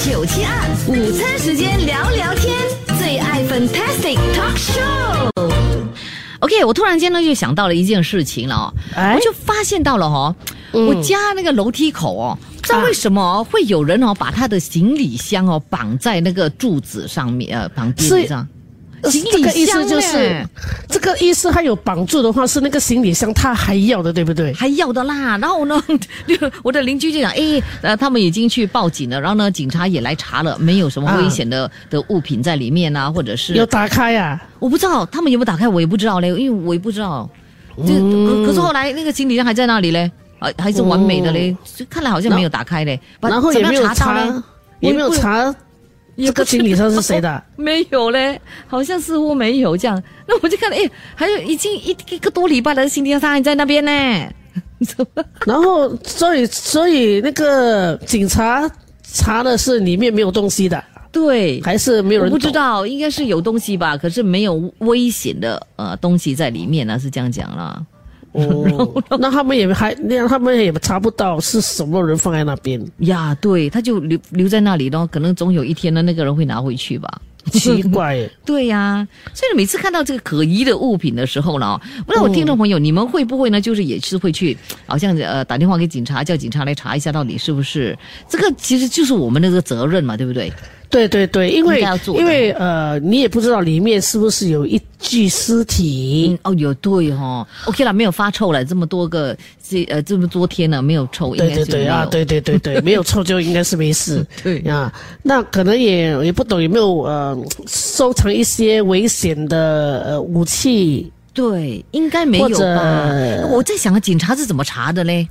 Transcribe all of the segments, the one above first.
九七二午餐时间聊聊天，最爱 Fantastic Talk Show。OK，我突然间呢就想到了一件事情了哦，哎我就发现到了哦，嗯我家那个楼梯口哦，不知道为什么哦会有人哦把他的行李箱哦绑在那个柱子上面，呃，绑柱子上。行这李个意思就是，这个意思，还有绑住的话，是那个行李箱他还要的，对不对？还要的啦，然后呢，我的邻居就讲，哎，呃，他们已经去报警了，然后呢，警察也来查了，没有什么危险的、的物品在里面啊，或者是有打开呀、我不知道他们有没有打开，我也不知道嘞，因为我也不知道。这可可是后来那个行李箱还在那里嘞，啊，还是完美的嘞，就看来好像没有打开嘞。然后也没有怎么样查也没有查这个行李箱是谁的。没有嘞，好像似乎没有这样。那我就看，哎，还有已经一一个多礼拜了，行李箱还在那边呢。然后，所以，所以那个警察查的是里面没有东西的，对，还是没有人懂。不知道，应该是有东西吧，可是没有危险的呃东西在里面呢，是这样讲啦。哦，那他们也还那样，他们也查不到是什么人放在那边，呀，对，他就留留在那里咯，可能总有一天呢，那个人会拿回去吧。奇怪。对呀、所以每次看到这个可疑的物品的时候呢，不知道我听众朋友、你们会不会呢？就是也是会去，好像呃打电话给警察，叫警察来查一下到底是不是这个，其实就是我们的这个责任嘛，对不对？对对对，因为因为呃，你也不知道里面是不是有一具尸体。嗯，，哦，有对哦，OK 啦，没有发臭了，这么多个这呃这么多天了没有臭，对对对啊，对对对对，没有臭就应该是没事。对。啊，那可能也也不懂有没有呃收藏一些危险的呃武器，对，应该没有吧？我在想啊，警察是怎么查的嘞？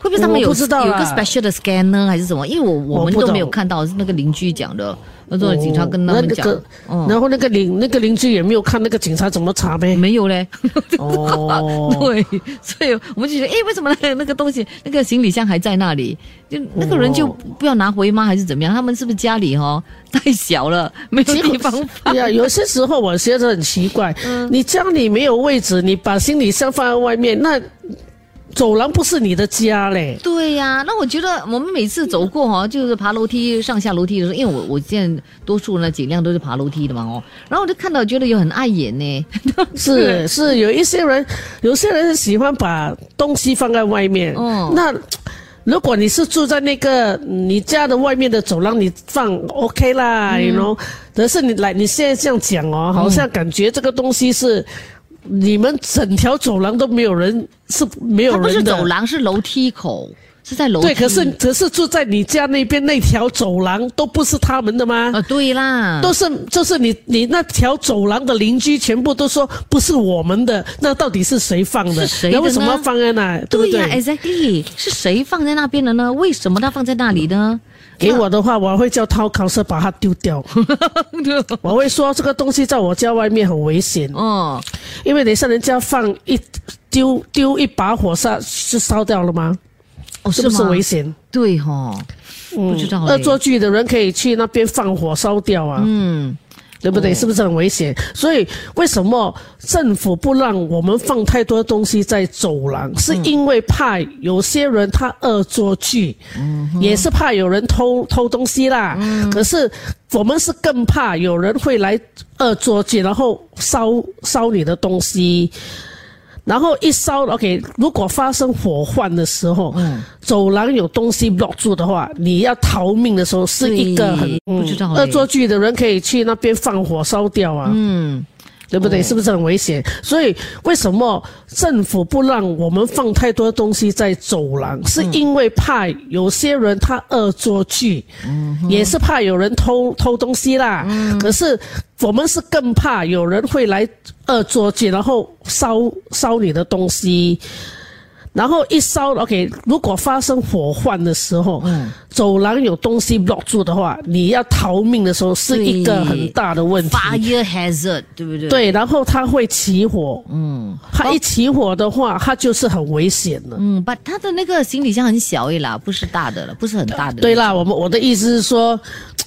会不会他们有有一个 special 的 scan 呢，还是什么？因为我我们都没有看到，那个邻居讲的，他说警察跟他们讲，那个，嗯然后那个邻那个邻居也没有看那个警察怎么查呗。没有嘞。哦，对，所以我们就觉得，哎，为什么那个那个东西，那个行李箱还在那里？就那个人就不要拿回吗？还是怎么样？他们是不是家里哦太小了，没有地方放？呀，有些时候我觉得很奇怪，嗯你家里没有位置，你把行李箱放在外面，那走廊不是你的家嘞。对呀、那我觉得我们每次走过哈，就是爬楼梯上下楼梯的时候，因为我我现在多数呢尽量都是爬楼梯的嘛哦，然后我就看到觉得有很碍眼呢。是是，有一些人，有些人喜欢把东西放在外面。哦那如果你是住在那个你家的外面的走廊，你放 OK 啦，嗯 you know。但是你来，你现在这样讲哦，好像感觉这个东西是你们整条走廊都没有人，是没有它不是。走廊，是楼梯口，是在楼梯。对，可是可是住在你家那边那条走廊都不是他们的吗？啊，对啦，都是就是你你那条走廊的邻居全部都说不是我们的，那到底是谁放的？是谁的为什么要放在那？对呀、对？e x a c t l y 是谁放在那边的呢？为什么他放在那里呢？给我的话，我会叫掏考社把它丢掉。我会说这个东西在我家外面很危险，哦，因为等一下人家放一丢丢一把火烧是烧掉了吗？哦，是不是危险？对哈、不知道嘞恶作剧的人可以去那边放火烧掉啊。嗯，对不对？是不是很危险？所以为什么政府不让我们放太多东西在走廊？是因为怕有些人他恶作剧，也是怕有人偷偷东西啦。可是我们是更怕有人会来恶作剧，然后烧烧你的东西。然后一烧，OK，如果发生火患的时候，走廊有东西 block 住的话，你要逃命的时候是一个很嗯不知道恶作剧的人可以去那边放火烧掉啊，嗯，对不对？是不是很危险？所以为什么政府不让我们放太多东西在走廊？是因为怕有些人他恶作剧，也是怕有人偷偷东西啦。可是我们是更怕有人会来恶作剧，然后烧烧你的东西。然后一烧，OK，如果发生火患的时候，嗯，走廊有东西 block 住的话，你要逃命的时候是一个很大的问题。fire hazard，对不对？对，然后它会起火，嗯，它一起火的话，它就是很危险的。嗯，把它的那个行李箱很小一啦，不是大的了，不是很大的。对啦，我们我的意思是说，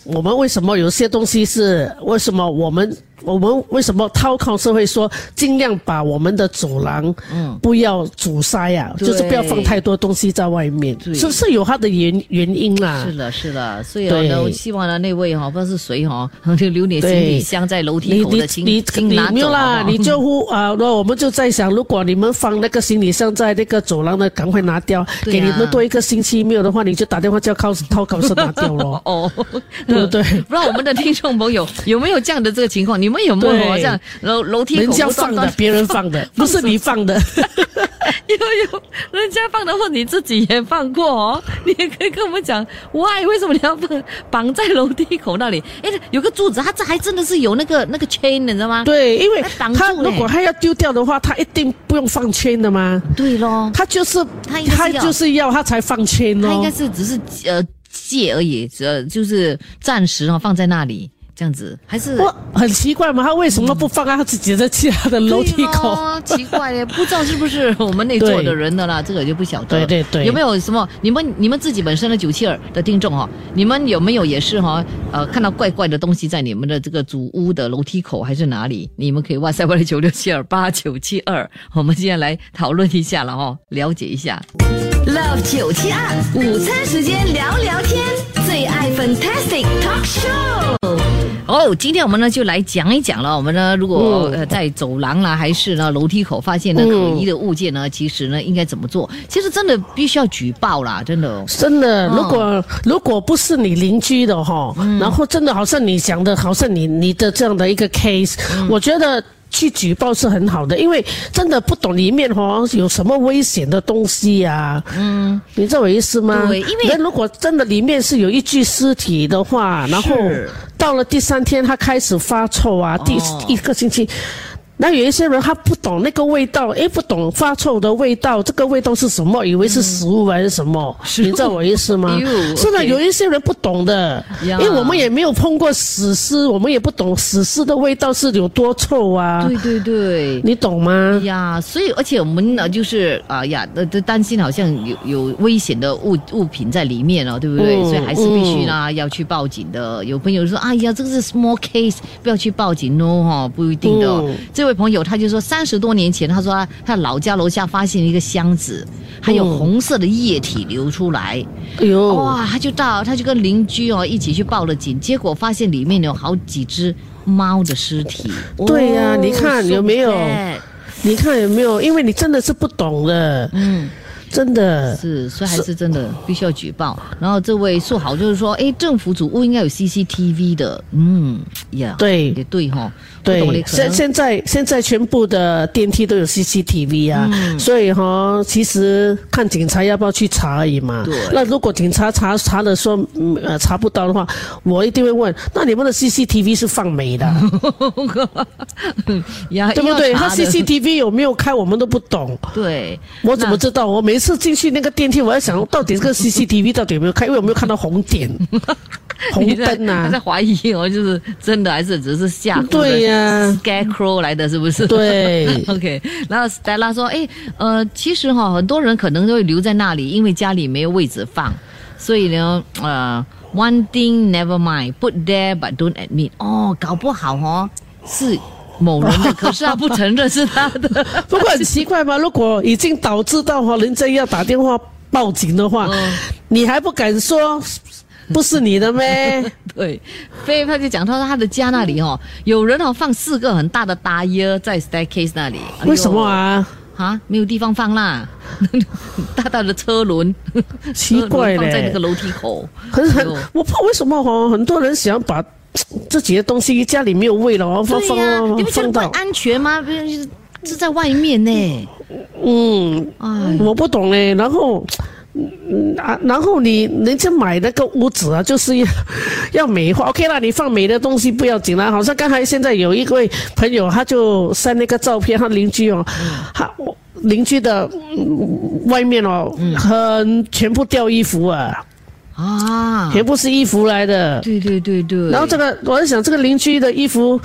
我们为什么有些东西是为什么我们我们为什么掏空社会说尽量把我们的走廊嗯不要阻塞呀、对就是不要放太多东西在外面，对是是有它的原原因啦。是的，是的，所以对呢，我希望呢那位哈、不知道是谁哈、就留点行李箱在楼梯你你口的，请你你请拿走没有啦，你就呼啊，那我们就在想，如果你们放那个行李箱在那个走廊的，赶快拿掉，给你们多一个星期没有的话，你就打电话叫考掏考试拿掉咯。哦，对不对？不知道我们的听众朋友有没有这样的这个情况？你们有没有对好像楼楼梯口人家放的，别人放的，不是你放的。有有人家放的，或你自己也放过哦，你也可以跟我们讲，why 为什么你要放绑在楼梯口那里？哎，有个柱子，它这还真的是有那个那个 chain，你知道吗？对，因为它挡住嘞他如果它要丢掉的话，它一定不用放 chain 的吗？对咯，它就是他应该是他要就是要他才放圈它应该哦。是只是呃借而已，呃就是暂时哦放在那里这样子，还是我很奇怪嘛，他为什么不放在他自己的其他的楼梯口？奇怪耶，不知道是不是我们内座的人的啦，这个就不晓得。对对对有没有什么你们你们自己本身的九七二的听众哈、你们有没有也是哈、呃看到怪怪的东西在你们的这个主屋的楼梯口还是哪里？你们可以哇塞我的九六七二八九七二，我们现在来讨论一下了哦，了解一下。Love 九七二午餐时间聊聊天，最爱 Fantastic Talk Show。哦，今天我们呢就来讲一讲了。我们呢，如果、嗯呃在走廊啦，还是呢楼梯口发现呢可疑的物件呢，其实呢应该怎么做？其实真的必须要举报啦，真的。真的，嗯如果如果不是你邻居的哈，然后真的好像你讲的，好像你你的这样的一个 case，、我嗯觉得。去举报是很好的，因为真的不懂里面哈有什么危险的东西呀、嗯，你知道我意思吗？对因为人如果真的里面是有一具尸体的话，然后是到了第三天他开始发臭啊，第哦一个星期。那有一些人他不懂那个味道，哎，不懂发臭的味道，这个味道是什么？以为是食物还是什么？你知道我意思吗？是的，有一些人不懂的，因为我们也没有碰过死尸，我们也不懂死尸的味道是有多臭啊，对对对。你懂吗？呀，所以而且我们呢，就是啊、呀，都都担心好像有有危险的物物品在里面哦，对不对？嗯所以还是必须呢、要去报警的。有朋友说，哎呀，这个是 small case，不要去报警哦，哈，不一定的这位朋友他就说，三十多年前，他说他他老家楼下发现了一个箱子，还有嗯红色的液体流出来，哎呦，哇，他就到他就跟邻居哦一起去报了警，结果发现里面有好几只猫的尸体。对呀哦你看有没有你看有没有？因为你真的是不懂的，嗯。真的。是，所以还是真的必须要举报。然后这位说好就是说，哎，政府主屋应该有 CCTV 的，嗯呀，对也对哈，对，现现在现在全部的电梯都有 CCTV 啊，嗯所以哈、其实看警察要不要去查而已嘛。对那如果警察查查的说，嗯呃，查不到的话，我一定会问，那你们的 CCTV 是放没的，呀，对不对？他要查的 CCTV 有没有开，我们都不懂。对，我怎么知道？我每次进去那个电梯，我在想到底这个 CCTV 到底有没有开，因为我没有看到红点、红灯啊在啊？怀疑哦，就是真的还是只是吓唬对呀 scarecrow 来的是不是？对 OK，然后 Stella 说，哎，呃，其实哈、很多人可能都会留在那里，因为家里没有位置放，所以呢，呃，one thing never mind，put there but don't admit。哦，搞不好哦是某人的，可是他不承认是他的。不过很奇怪嘛，如果已经导致到哈人家要打电话报警的话，嗯你还不敢说不是你的咩？对，所以他就讲到他的家那里哦，有人哦放四个很大的大烟在 staircase 那里。为什么？啊？啊，没有地方放啦，大大的车轮，奇怪放在那个楼梯口。很很我不知道为什么哦，很多人想把自己的东西家里没有位了，哦放放你不觉得放到，不安全吗？不是是在外面呢。嗯，哎，我不懂哎。然后。嗯啊，然后你人家买那个屋子啊，就是要要美化。OK 啦，你放美的东西不要紧啦。好像刚才现在有一位朋友，他就晒那个照片，他邻居哦，他邻居的、外面哦，很全部掉衣服啊，啊，全部是衣服来的。对对对对，然后这个，我在想，这个邻居的衣服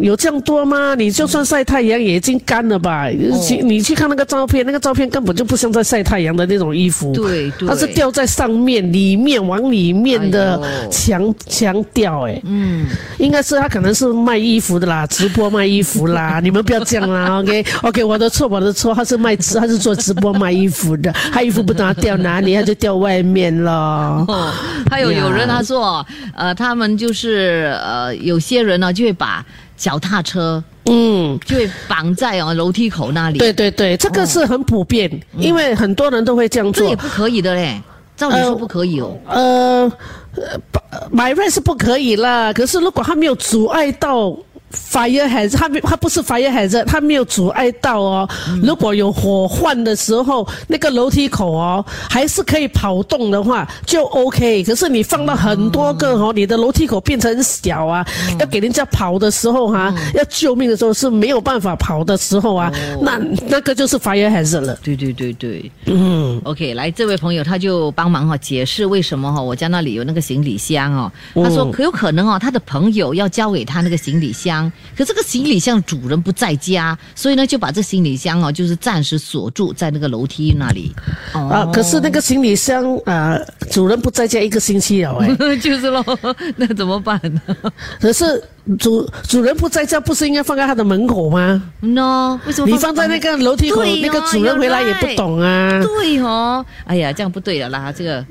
有这样多吗？你就算晒太阳，也已经干了吧？哦去你去看那个照片，那个照片根本就不像在晒太阳的那种衣服。对对它是掉在上面，里面往里面的墙墙吊，哎，嗯，应该是他可能是卖衣服的啦，直播卖衣服啦，你们不要这样啦，OK OK，我的错，我的错，他是卖他是做直播卖衣服的，他衣服不知道掉哪里，他就掉外面了。哦，还有有人他说，呃，他们就是呃，有些人呢就会把脚踏车嗯，就会绑在哦楼梯口那里，对对对，这个是很普遍，因为很多人都会这样做这也。不可以的嘞，照理说不可以哦。呃，呃把买卖是不可以啦，可是如果他没有阻碍到。Fire hazard，他没，他不是 fire hazard，他没有阻碍到哦。如果有火患的时候，那个楼梯口哦，还是可以跑动的话，就 OK。可是你放到很多个哦，你的楼梯口变成很小啊，要给人家跑的时候哈、要救命的时候是没有办法跑的时候啊，那那个就是 fire hazard 了。对对对对，嗯，OK，来，这位朋友他就帮忙哈、解释为什么哈、我家那里有那个行李箱哦。他说可有可能哦，他的朋友要交给他那个行李箱，可这个行李箱主人不在家，所以呢就把这行李箱哦，就是暂时锁住在那个楼梯那里。哦，啊，可是那个行李箱啊，主人不在家一个星期了 哎，就是咯，那怎么办呢可是主主人不在家，不是应该放在他的门口吗？？No，为什么你放在那个楼梯口，哦那个主人回来也不懂啊。对哦，哎呀，这样不对了啦，这个。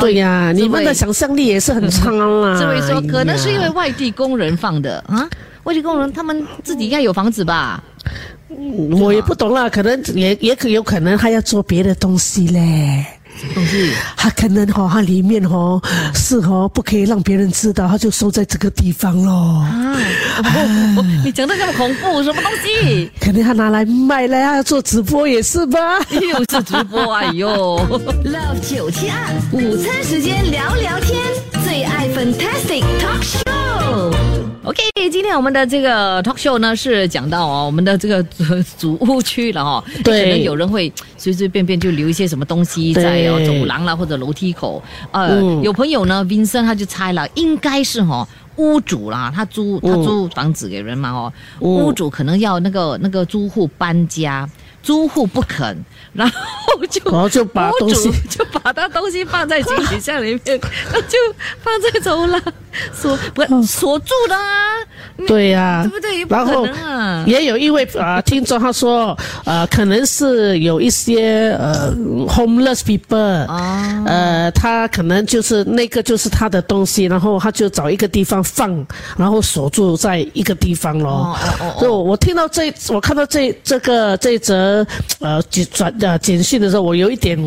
对呀、你们的想象力也是很 差啦。这位说，可能是因为外地工人放的啊。外地工人他们自己应该有房子吧？我也不懂啦，可能也也可有可能还要做别的东西嘞。东西他可能哈、他里面哈、是哈、不可以让别人知道，他就收在这个地方咯。啊！哦你讲的这么恐怖，什么东西？肯定他拿来卖嘞，他要做直播也是吧。又是直播，哎呦！Love 九七二午餐时间聊聊天，最爱 Fantastic Talk Show。OK，今天我们的这个 talk show 呢是讲到哦，我们的这个呃主屋区了哦，对。可能有人会随随便便就留一些什么东西在哦走廊啦或者楼梯口，呃，嗯。有朋友呢，Vincent 他就猜了，应该是哦。屋主啦，他租他租房子给人嘛哦，嗯。屋主可能要那个那个租户搬家，租户不肯，然后就 然后就把东西就把他东西放在行李箱里面，那就放在走廊锁不锁住的啊，对呀、对不对？不然后。也有一位啊、听众他说，呃，可能是有一些呃 homeless people，啊呃，他可能就是那个就是他的东西，然后他就找一个地方放，然后锁住在一个地方咯。哦哦哦哦所以我我听到这，我看到这这个这则呃就转呃简讯的时候，我有一点。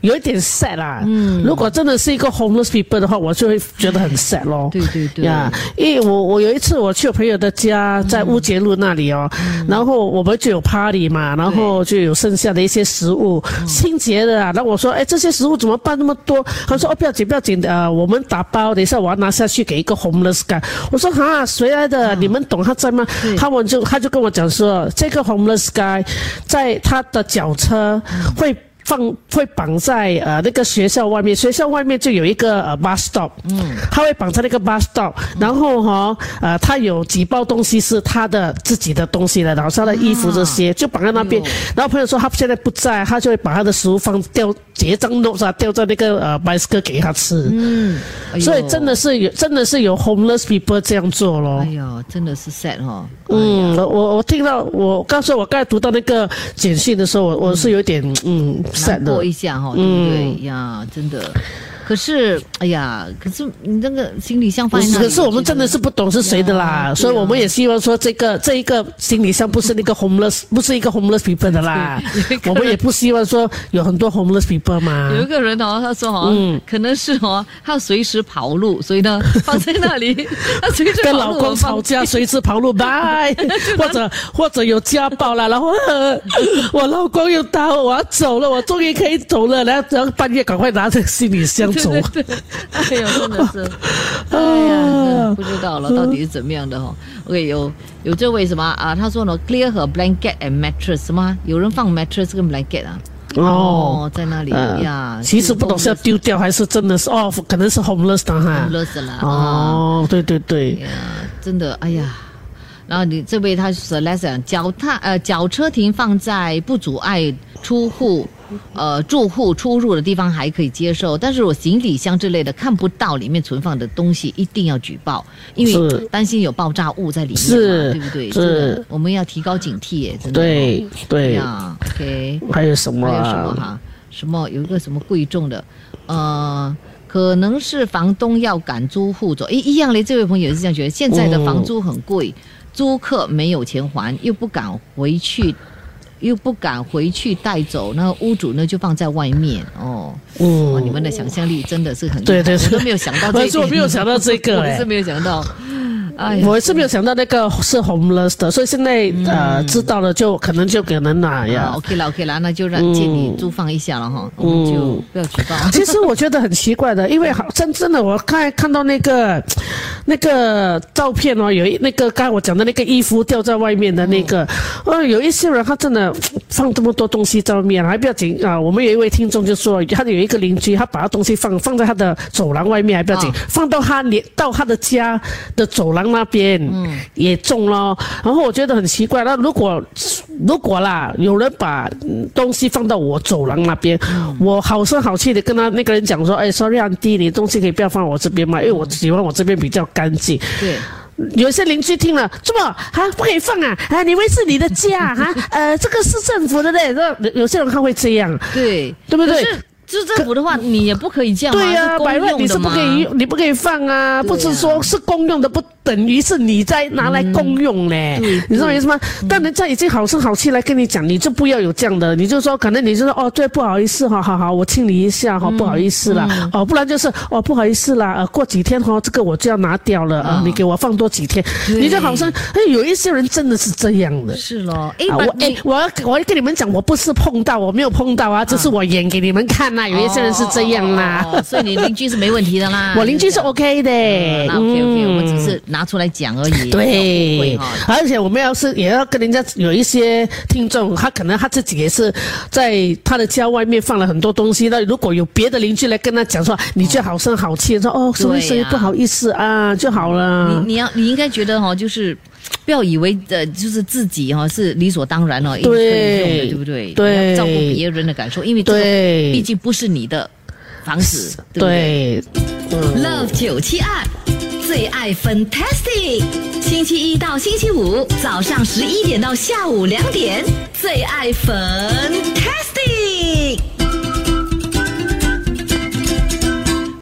有一点 sad 啦，嗯，如果真的是一个 homeless people 的话，我就会觉得很 sad 咯。对对对呀，因为我我有一次我去我朋友的家，在乌节路那里哦，然后我们就有 party 嘛，然后就有剩下的一些食物，清洁的啊。然后我说，哎，这些食物怎么办那么多？他说，哦，不要紧不要紧的，呃，我们打包，等一下我要拿下去给一个 homeless guy。我说，哈，谁来的？你们懂他在吗？他们就他就跟我讲说，这个 homeless guy 在他的脚车会。放会绑在呃那个学校外面，学校外面就有一个呃 bus stop，嗯，他会绑在那个 bus stop，然后哈、呃他有几包东西是他的自己的东西的，然后他的衣服这些、就绑在那边。然后朋友说他现在不在，他就会把他的食物放掉结账 notes 啊掉在那个呃 bicycle 给他吃，嗯，哎所以真的是有真的是有 homeless people 这样做咯。哎呦，真的是 sad 哈、哦。嗯，我我听到我刚才我刚才读到那个简讯的时候，我我是有点嗯难过一。下哈、对不对、呀？真的。可是，哎呀，可是你那个行李箱放在那里，可是我们真的是不懂是谁的啦，呀所以我们也希望说这个这一个行李箱不是那个 homeless，不是一个 homeless people 的啦。我们也不希望说有很多 homeless people 嘛。有一个人哦，他说哦，嗯。可能是哦，他随时跑路，所以呢 放在那里，他随时跟老公吵架，随时跑路，拜，或者或者有家暴了，然后、呃、我老公又打我，我要走了，我终于可以走了，然后然后半夜赶快拿着行李箱走。对，哎呦，真的是，哎呀，真不知道了，到底是怎么样的哈、OK，有有这位什么啊？他说呢，clear 和 blanket and mattress 什么？有人放 mattress 跟 blanket 啊？哦，在那里嗯呀。其实不懂是要丢掉还是真的是哦，可能是 homeless 的哈。乐死了啊！哦，对对对，呀，真的，哎呀。然后你这位他是，lesson，脚踏呃脚车停放在不阻碍出户呃住户出入的地方还可以接受，但是我行李箱之类的看不到里面存放的东西，一定要举报，因为担心有爆炸物在里面嘛，是对不对？是我们要提高警惕耶，真的。对对，呀，OK。还有什么还有什么啊？哈？什么有一个什么贵重的，呃，可能是房东要赶租户走，一一样嘞。这位朋友也是这样觉得，现在的房租很贵，租客没有钱还，又不敢回去。又不敢回去带走，那个屋主呢就放在外面哦。嗯哇，你们的想象力真的是很对对我都没有想到这个我是我没有想到这个 我哎是没有想到。哎，我是没有想到那个是 homeless 的，所以现在呃知道了就可能就可能拿啊呀。，OK 了，OK 了，那就让借你租放一下了哈，我们就不要举报。其实我觉得很奇怪的，因为好真正的，我看看到那个那个照片哦，有一那个刚才我讲的那个衣服掉在外面的那个，呃，有一些人他真的放这么多东西在外面，还不要紧啊。我们有一位听众就说，他有一个邻居，他把他东西放放在他的走廊外面还不要紧，啊放到他连到他的家的走廊那边，嗯，也中了。然后我觉得很奇怪，那如果如果啦，有人把嗯东西放到我走廊那边，我好声好气的跟他那个人讲说，哎，sorry 安迪，你东西可以不要放我这边嘛？因为我喜欢我这边比较干净。对，有些邻居听了，这么啊不可以放啊？啊，你以为是你的家啊？呃，这个是政府的嘞。那有些人他会这样，对，对不对就是政府的话，你也不可以这样，对呀、百万用的嘛。你是不可以用，你不可以放啊，不是说是公用的，不等于是你在拿来公用嘞，对你知道我意思吗？但人家已经好声好气来跟你讲，你就不要有这样的，你就说可能你就说哦，对，不好意思哈，好好，我清理一下哈，不好意思啦，哦，不然就是哦，不好意思啦，呃，过几天哈，这个我就要拿掉了啊，你给我放多几天，你就好像哎，有一些人真的是这样的。是咯，哎，啊，我那哎，我要我要跟你们讲，我不是碰到，我没有碰到啊，只是我演给你们看呐、有一些人是这样啦。哦哦哦哦所以你邻居是没问题的啦。我邻居是 OK 的，嗯那 OK OK，嗯我们只是拿出来讲而已。不 对。而且我们要是也要跟人家有一些听众，他可能他自己也是在他的家外面放了很多东西。那如果有别的邻居来跟他讲说，你就好声好气说哦，所以所以不好意思啊就好了。你你要你应该觉得哈，就是不要以为呃，就是自己哈是理所当然哦，一定可以用的，对对不对？对。要照顾别人的感受，因为这个对毕竟不是你的房子，对不对？对，Love 九七二最爱 Fantastic，星期一到星期五早上十一点到下午两点，最爱 Fantastic。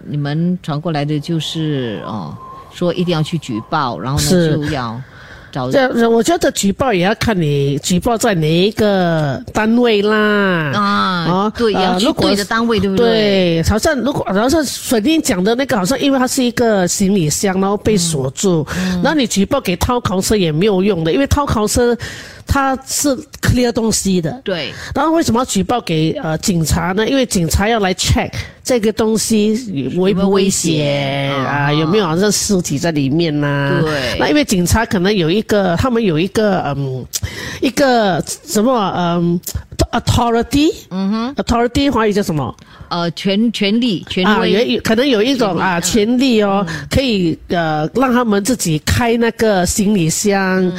你们传过来的就是哦，说一定要去举报，然后呢就要找这我觉得举报也要看你举报在哪一个单位啦。啊，啊对，也要去呃如果对的单位，对不对？对，好像如果好像水晶讲的那个，好像因为它是一个行李箱，然后被锁住，嗯然后你举报给掏考车也没有用的，因为掏考车它是 clear 东西的。对。然后为什么要举报给呃警察呢？因为警察要来 check 这个东西危不危险有没有危险啊，啊。有没有好像尸体在里面呐、对。那因为警察可能有一个，他们有一个嗯，一个什么嗯 authority，嗯哼，authority 华语叫什么？呃，权权利权啊，威，有有可能有一种啊权利哦，可以呃让他们自己开那个行李箱，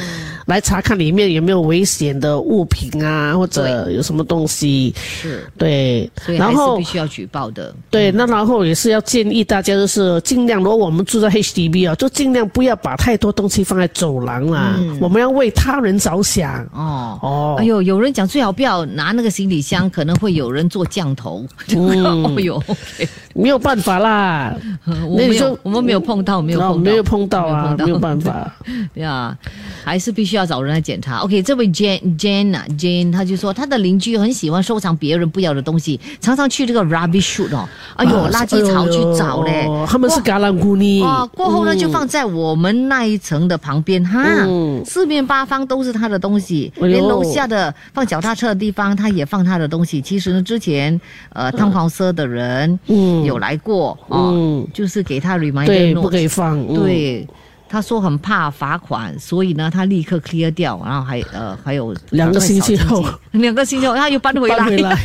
来查看里面有没有危险的物品啊，或者有什么东西。是，对，所以还是然后必须要举报的。对，那然后也是要建议大家，就是尽量，如果我们住在 HDB 啊，就尽量不要把太多东西放在走廊啦，我们要为他人着想。哦。哦。哎呦，有人讲最好不要拿那个行李箱，可能会有人做降头。哦呦 没有办法啦，我没有，我们没有碰到，没有碰到，哦没有碰到啊，没有办法。法。对啊，还是必须要找人来检查。OK，这位 Jane Jane 啊 Jane，他就说他的邻居很喜欢收藏别人不要的东西，常常去这个 rubbish chute 哦，哎呦，啊垃圾槽去找嘞。哎他们是橄榄姑娘啊，过后呢，就放在我们那一层的旁边哈，嗯四面八方都是他的东西，连楼下的放脚踏车的地方，他也放他的东西。其实呢，之前呃，汤豪斯车的人，嗯。有来过啊，嗯。就是给他，note 不可以放。嗯，对，他说很怕罚款，所以呢，他立刻 clear 掉，然后还呃还有两个星期后。两个星期后他又搬回来，搬回来。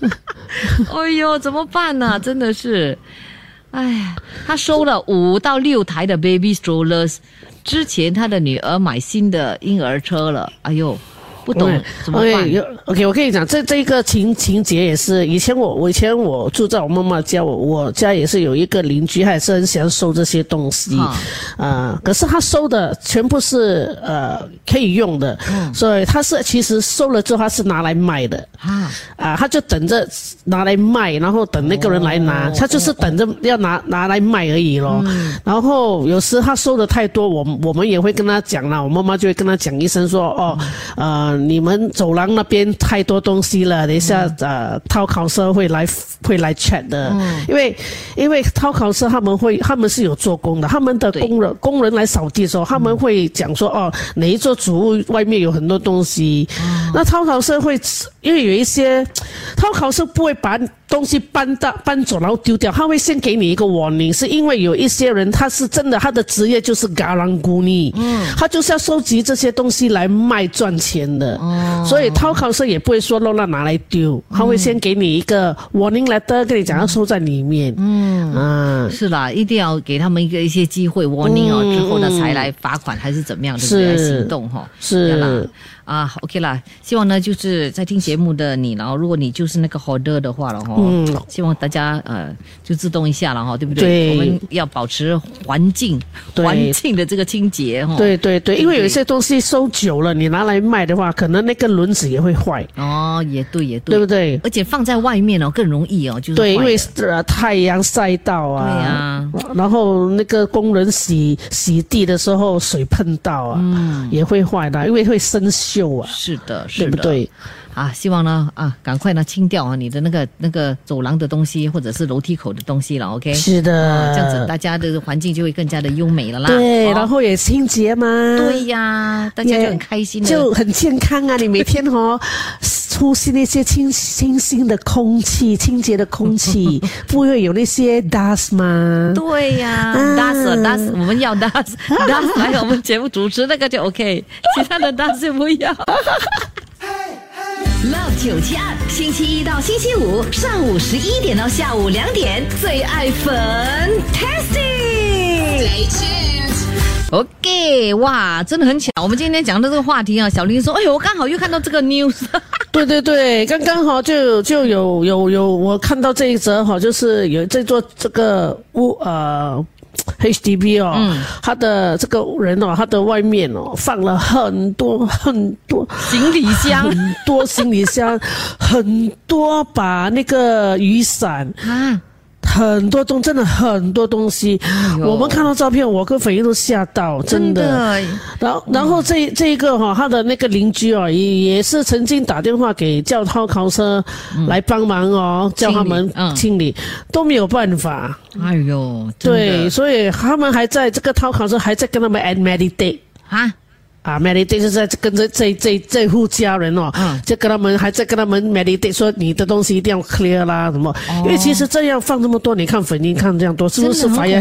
哎呦，怎么办呢、真的是，哎呀，他收了五到六台的 baby strollers，之前他的女儿买新的婴儿车了，哎呦，不懂怎么 OK，OK，我跟你讲，这这一个情情节也是，以前我我以前我住在我妈妈家，我我家也是有一个邻居，他也是很喜欢收这些东西，啊啊、可是他收的全部是呃可以用的，所以他是其实收了之后他是拿来卖的。啊，啊，他就等着拿来卖，然后等那个人来拿，哦他就是等着要拿拿来卖而已咯。然后有时他收的太多，我我们也会跟他讲啦，我妈妈就会跟他讲一声说，哦，呃，你们走廊那边太多东西了，等一下、呃，掏考生会来会来 check 的，因为因为掏考社他们会他们是有做工的，他们的工人工人来扫地的时候，他们会讲说，哦，哪一座主屋外面有很多东西，那掏考生会因为有一些掏考社不会把东西搬到搬走然后丢掉，他会先给你一个 warning，是因为有一些人他是真的他的职业就是嘎啷咕尼，嗯，他就是要收集这些东西来卖赚钱的，哦，所以掏考社也不会说乱乱拿来丢，他会先给你一个 warning letter，跟你讲要收在里面，嗯。啊。是啦，一定要给他们一个一些机会 warning 哦，之后呢才来罚款还是怎么样，对不对？来行动哈、是。对啦。啊，OK 啦，希望呢就是在听节目的你，然后如果你就是那个 holder 的话了哈，嗯希望大家呃就自动一下了哈，对不对？对。我们要保持环境环境的这个清洁哈。对对对，因为有一些东西收久了，你拿来卖的话，可能那个轮子也会坏，哦，也对也对，对不对？而且放在外面哦更容易哦，就是对，因为太阳晒到啊，对啊然后那个工人洗洗地的时候水碰到啊，嗯。也会坏的，因为会生锈啊，是的，是的，对不对？啊，希望呢啊，赶快呢清掉啊你的那个那个走廊的东西，或者是楼梯口的东西了，OK？是的，啊，这样子大家的环境就会更加的优美了啦。对，哦然后也清洁嘛，对呀，大家就很开心的。就很健康啊！你每天哦，呼吸那些清清新的空气、清洁的空气，不会有那些 dust 吗？对呀、啊，dust dust 我们要 dust dust 来我们节目主持那个就 OK，其他的 Das 就不要。Love 九七二，星期一到星期五上午十一点到下午两点，最爱 Fantastic。OK，哇，真的很巧。我们今天讲的这个话题啊，小林说：“哎呦，我刚好又看到这个 news。对对对，刚刚好就就有有有，我看到这一则哈，就是有这座这个屋呃 HDB 哦，嗯他的这个人哦，他的外面哦放了很多很多行李箱很多行李箱，很多把那个雨伞。啊，很多东，真的很多东西。呦我们看到照片，我跟粉英都吓到，真的。的然后，然后这这一个哈、他的那个邻居哦，也也是曾经打电话给叫掏考车来帮忙哦，叫他们嗯清理，都没有办法。哎呦，对，所以他们还在这个掏考车还在跟他们 and meditate。啊，啊，meditate 是在跟着这这这户家人哦，嗯就跟他们还在跟他们 meditate 说你的东西一定要 clear 啦，什么？因为其实这样放这么多，你看粉音看这样多，是不是 fire？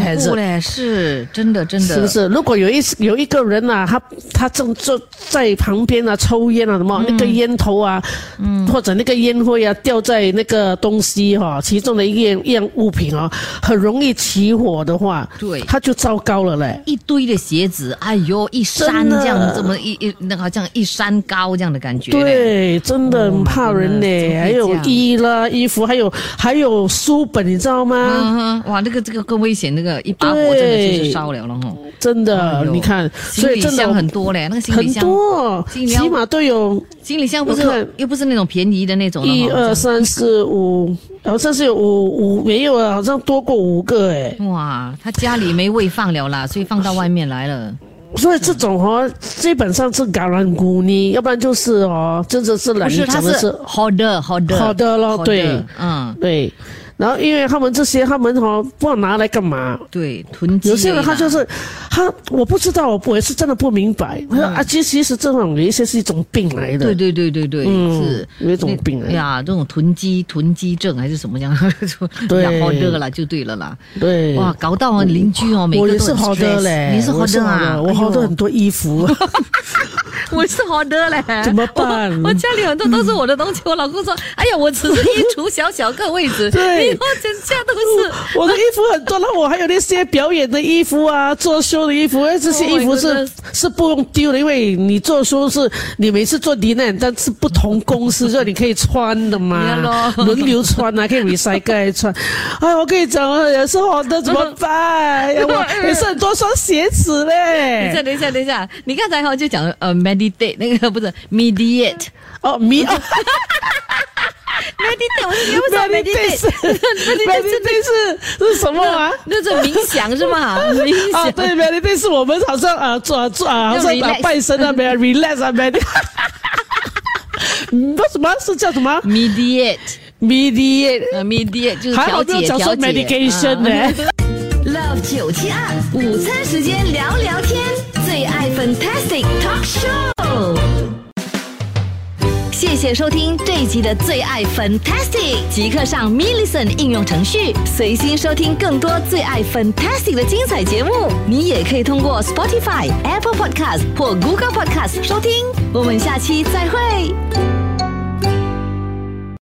是真的，真的，是不是？如果有一有一个人啊，他他正坐在旁边啊，抽烟啊，什么、那个烟头啊，嗯，或者那个烟灰啊，掉在那个东西哈、其中的一样一样物品啊，很容易起火的话，对他就糟糕了嘞。一堆的鞋子，哎呦，一山这样，这么一一那个好像一山高这样的感觉嘞。对，真的很怕人 Oh 呢、还有衣啦、衣服，还有还有书本，你知道吗？嗯哼，哇，那个这个更危险，那个一把火真的就是烧了了哈。真的，哎你看，所以真的箱很多嘞，那个行李箱很箱，多，行李箱起码都有行李箱不是又不是那种便宜的那种一二三四五，好像是有五五没有啊，好像多过五个哎。哇，他家里没位放了啦，所以放到外面来了。所以这种哦，基本上是感染古尼，要不然就是哦，真的是不懒，你是，他是讲的是好的，好的，好的咯好对嗯，对。然后因为他们这些，他们哦不知道拿来干嘛。对，囤积。有些人他就是他，我不知道，我是真的不明白。他说啊，其其实这种有一些是一种病来的。对对对对对，嗯是有一种病来的。呀，这种囤积囤积症还是什么样？对呀，好热了就对了啦。对，哇，搞到啊邻居哦，每个都很我也是好的嘞，你是好我的啊，我好多很多衣服。我是好的嘞，怎么办我我家里很多都是我的东西，我老公说：“哎呀，我只是衣橱小小个位置，对以后整家都是。”我的衣服很多，然后我还有那些表演的衣服啊，做秀的衣服，哎，这些 Oh 衣服是是不用丢的，因为你做秀是你每次做 d i 但是不同公司，所以你可以穿的嘛，轮流穿啊，可以 recycle 来穿。哎，我跟你讲啊，也是好的，怎么办？我也是很多双鞋子等一下，嘞。等一下，等一下，你刚才好像就讲呃，meditate 那个不是 mediate。哦，meditate，我是不知道 meditate 是 meditate meditate 是是什么啊？那是冥想是吗？冥啊，想。对，meditate 是我们好像啊做啊做啊，好像啊拜神啊，relax 啊，med。嗯，什么是叫什么 mediate，mediate？呃，mediate 就是还好调没有讲说节调节。medication 啊呢。Love 九七二午餐时间聊聊天，最爱 Fantastic Talk Show。谢谢收听这一集的最爱 Fantastic，即刻上 m i l l i c e n t 应用程序，随心收听更多最爱 Fantastic 的精彩节目。你也可以通过 Spotify、Apple Podcast 或 Google Podcast 收听。我们下期再会。